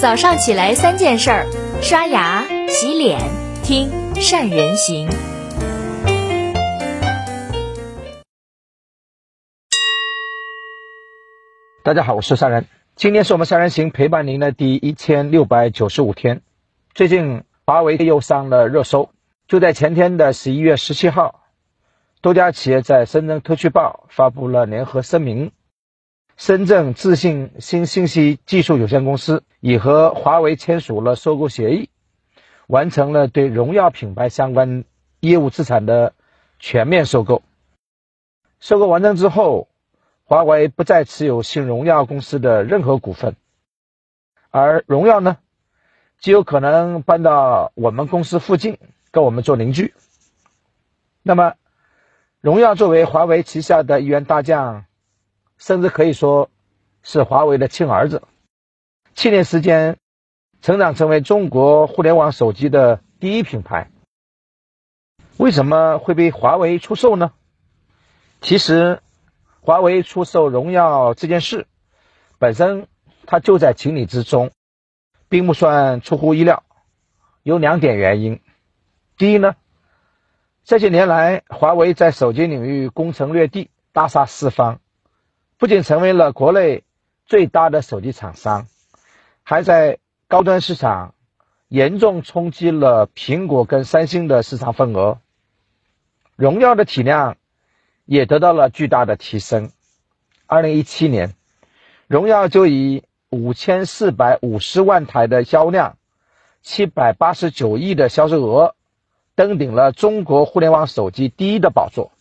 早上起来三件事儿：刷牙、洗脸、听善人行。大家好，我是善人。今天是我们善人行陪伴您的第一千六百九十五天。最近华为又上了热搜。就在前天的十一月十七号，多家企业在深圳特区报发布了联合声明。深圳智信新信息技术有限公司已和华为签署了收购协议，完成了对荣耀品牌相关业务资产的全面收购。收购完成之后，华为不再持有新荣耀公司的任何股份，而荣耀呢，极有可能搬到我们公司附近，跟我们做邻居。那么，荣耀作为华为旗下的一员大将。甚至可以说，是华为的亲儿子。七年时间，成长成为中国互联网手机的第一品牌。为什么会被华为出售呢？其实，华为出售荣耀这件事本身，它就在情理之中，并不算出乎意料。有两点原因。第一呢，这些年来，华为在手机领域攻城略地，大杀四方。不仅成为了国内最大的手机厂商，还在高端市场严重冲击了苹果跟三星的市场份额。荣耀的体量也得到了巨大的提升。二零一七年，荣耀就以五千四百五十万台的销量、七百八十九亿的销售额，登顶了中国互联网手机第一的宝座。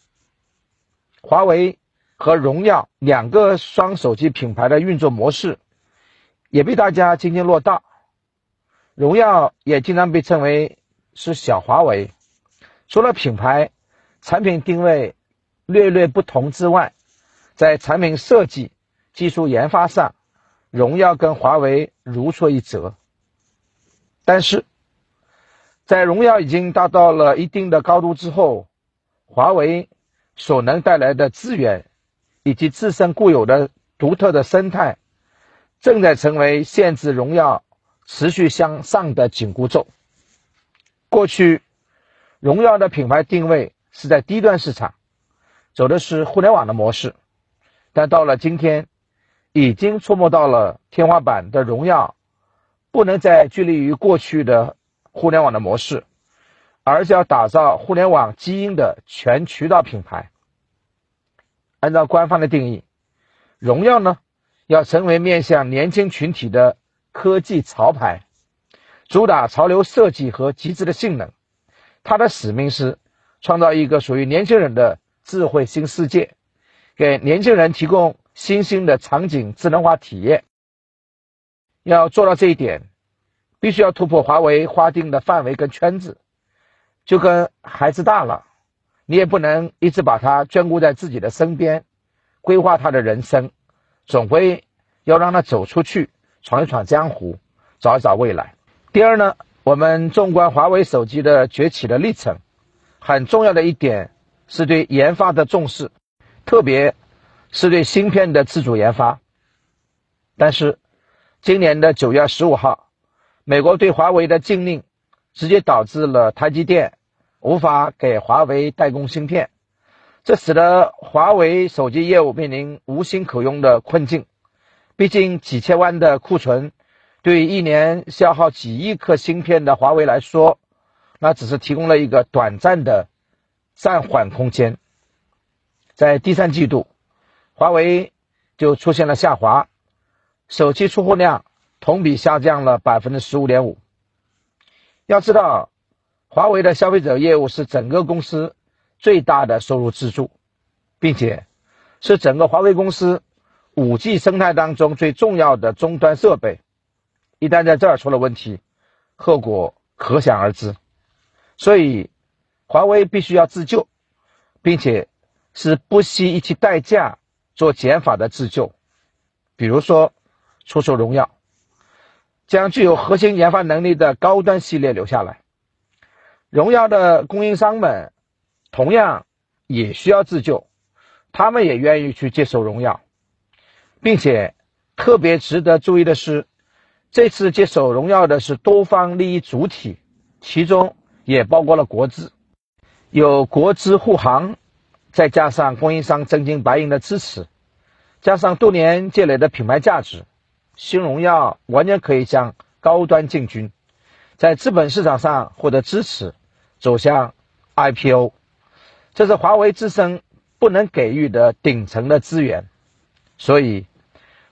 华为。和荣耀两个双手机品牌的运作模式也被大家津津乐道。荣耀也经常被称为是小华为，除了品牌、产品定位略略不同之外，在产品设计、技术研发上，荣耀跟华为如出一辙。但是，在荣耀已经达到了一定的高度之后，华为所能带来的资源。以及自身固有的独特的生态，正在成为限制荣耀持续向上的紧箍咒。过去，荣耀的品牌定位是在低端市场，走的是互联网的模式，但到了今天，已经触摸到了天花板的荣耀，不能再拘泥于过去的互联网的模式，而是要打造互联网基因的全渠道品牌。按照官方的定义，荣耀呢要成为面向年轻群体的科技潮牌，主打潮流设计和极致的性能。它的使命是创造一个属于年轻人的智慧新世界，给年轻人提供新兴的场景智能化体验。要做到这一点，必须要突破华为划定的范围跟圈子，就跟孩子大了。你也不能一直把他眷顾在自己的身边，规划他的人生，总归要让他走出去，闯一闯江湖，找一找未来。第二呢，我们纵观华为手机的崛起的历程，很重要的一点是对研发的重视，特别是对芯片的自主研发。但是，今年的九月十五号，美国对华为的禁令，直接导致了台积电。无法给华为代工芯片，这使得华为手机业务面临无芯可用的困境。毕竟几千万的库存，对于一年消耗几亿颗芯片的华为来说，那只是提供了一个短暂的暂缓空间。在第三季度，华为就出现了下滑，手机出货量同比下降了百分之十五点五。要知道。华为的消费者业务是整个公司最大的收入支柱，并且是整个华为公司五 G 生态当中最重要的终端设备。一旦在这儿出了问题，后果可想而知。所以，华为必须要自救，并且是不惜一切代价做减法的自救。比如说，出售荣耀，将具有核心研发能力的高端系列留下来。荣耀的供应商们同样也需要自救，他们也愿意去接受荣耀，并且特别值得注意的是，这次接手荣耀的是多方利益主体，其中也包括了国资，有国资护航，再加上供应商真金白银的支持，加上多年积累的品牌价值，新荣耀完全可以向高端进军，在资本市场上获得支持，走向 IPO，这是华为自身不能给予的顶层的资源，所以。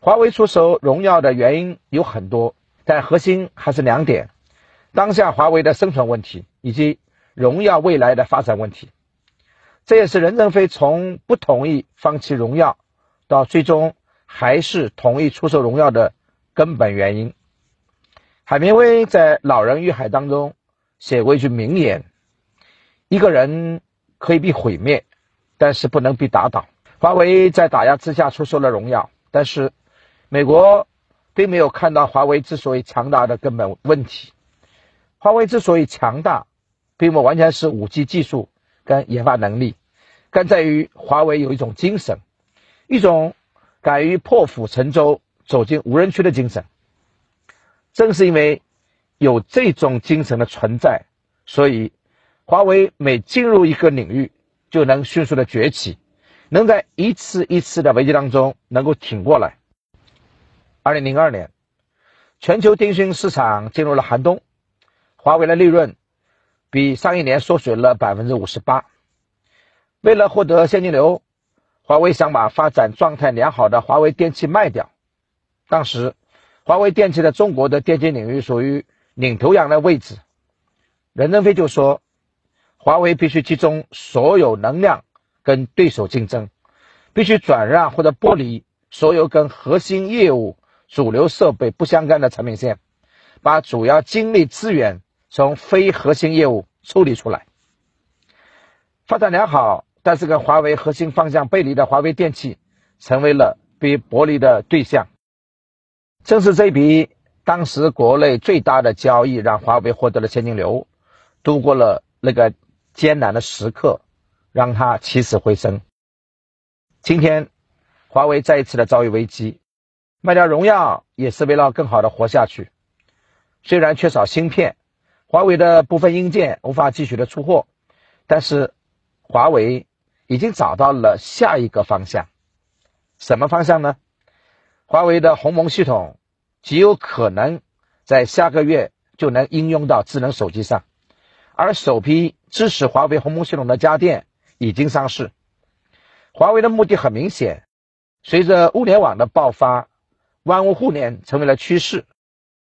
华为出手荣耀的原因有很多，但核心还是两点：当下华为的生存问题，以及荣耀未来的发展问题。这也是任正非从不同意放弃荣耀，到最终还是同意出售荣耀的根本原因。海明威在《老人与海》当中写过一句名言：“一个人可以被毁灭，但是不能被打倒。”华为在打压之下出售了荣耀，但是。美国并没有看到华为之所以强大的根本问题。华为之所以强大，并不完全是五 G 技术跟研发能力，更在于华为有一种精神，一种敢于破釜沉舟、走进无人区的精神。正是因为有这种精神的存在，所以华为每进入一个领域，就能迅速的崛起，能在一次一次的危机当中能够挺过来。二零零二年，全球电讯市场进入了寒冬，华为的利润比上一年缩水了百分之五十八。为了获得现金流，华为想把发展状态良好的华为电器卖掉。当时，华为电器在中国的电竞领域属于领头羊的位置。任正非就说，华为必须集中所有能量跟对手竞争，必须转让或者剥离所有跟核心业务。主流设备不相干的产品线，把主要精力资源从非核心业务抽离出来。发展良好，但是跟华为核心方向背离的华为电器，成为了被剥离的对象。正是这笔当时国内最大的交易，让华为获得了现金流，度过了那个艰难的时刻，让它起死回生。今天，华为再一次的遭遇危机。卖掉荣耀也是为了更好的活下去。虽然缺少芯片，华为的部分硬件无法继续的出货，但是华为已经找到了下一个方向。什么方向呢？华为的鸿蒙系统极有可能在下个月就能应用到智能手机上，而首批支持华为鸿蒙系统的家电已经上市。华为的目的很明显，随着物联网的爆发。万物互联成为了趋势，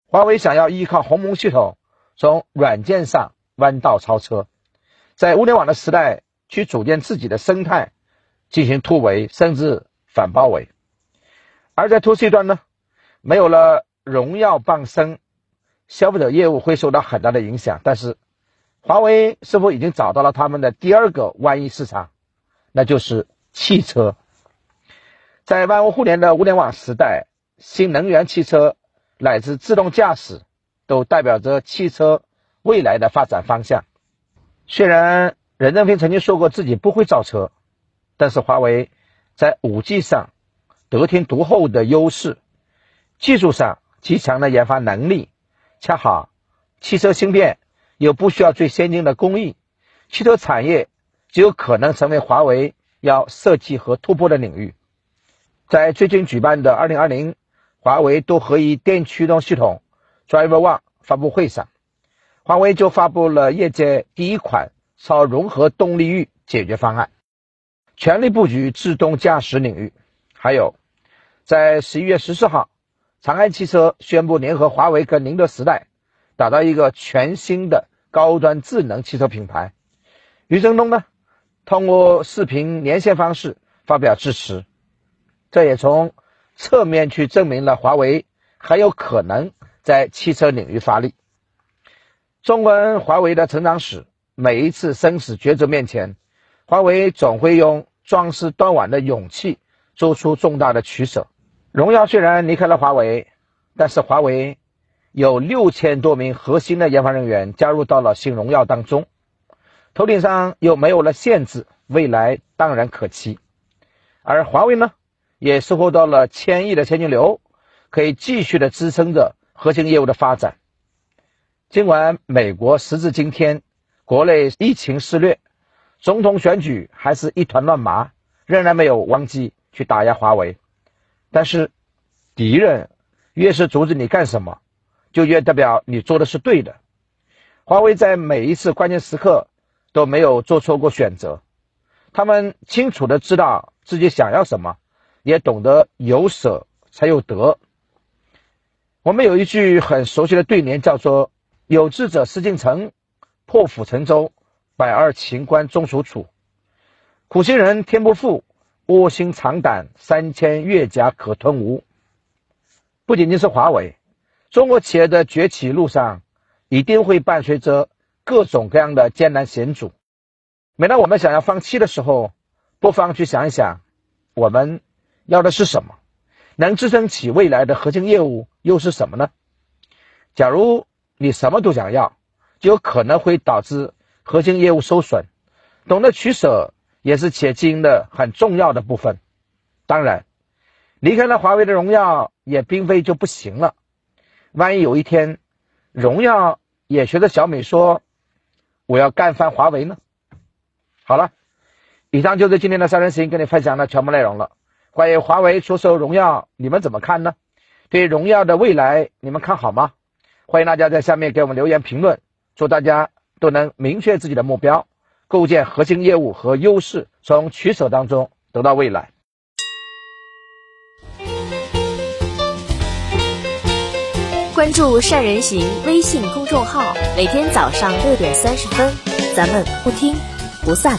华为想要依靠鸿蒙系统，从软件上弯道超车，在物联网的时代去组建自己的生态，进行突围甚至反包围。而在 to C 端呢，没有了荣耀傍身，消费者业务会受到很大的影响。但是，华为是否已经找到了他们的第二个万亿市场？那就是汽车。在万物互联的物联网时代。新能源汽车乃至自动驾驶，都代表着汽车未来的发展方向。虽然任正非曾经说过自己不会造车，但是华为在五 G 上得天独厚的优势，技术上极强的研发能力，恰好汽车芯片又不需要最先进的工艺，汽车产业极有可能成为华为要设计和突破的领域。在最近举办的二零二零。华为多合一电驱动系统 Driver One 发布会上，华为就发布了业界第一款超融合动力域解决方案，全力布局自动驾驶领域。还有，在十一月十四号，长安汽车宣布联合华为跟宁德时代，打造一个全新的高端智能汽车品牌。余承东呢，通过视频连线方式发表致辞，这也从。侧面去证明了华为很有可能在汽车领域发力。纵观华为的成长史，每一次生死抉择面前，华为总会用壮士断腕的勇气做出重大的取舍。荣耀虽然离开了华为，但是华为有六千多名核心的研发人员加入到了新荣耀当中，头顶上又没有了限制，未来当然可期。而华为呢？也收获到了千亿的现金流，可以继续的支撑着核心业务的发展。尽管美国时至今天，国内疫情肆虐，总统选举还是一团乱麻，仍然没有忘记去打压华为。但是，敌人越是阻止你干什么，就越代表你做的是对的。华为在每一次关键时刻都没有做错过选择，他们清楚的知道自己想要什么，也懂得有舍才有得。我们有一句很熟悉的对联，叫做“有志者事竟成，破釜沉舟，百二秦关终属楚。苦心人天不负，卧薪尝胆，三千越甲可吞吴。”不仅仅是华为，中国企业的崛起路上。一定会伴随着各种各样的艰难险阻。每当我们想要放弃的时候，不妨去想一想，我们要的是什么？能支撑起未来的核心业务又是什么呢？假如你什么都想要，就有可能会导致核心业务受损。懂得取舍也是企业经营的很重要的部分。当然，离开了华为的荣耀也并非就不行了。万一有一天，荣耀也学着小美说：“我要干翻华为呢。”好了，以上就是今天的三人行跟你分享的全部内容了。关于华为出售荣耀，你们怎么看呢？对荣耀的未来，你们看好吗？欢迎大家在下面给我们留言评论。祝大家都能明确自己的目标，构建核心业务和优势，从取舍当中得到未来。关注善人行微信公众号，每天早上六点三十分，咱们不听不散。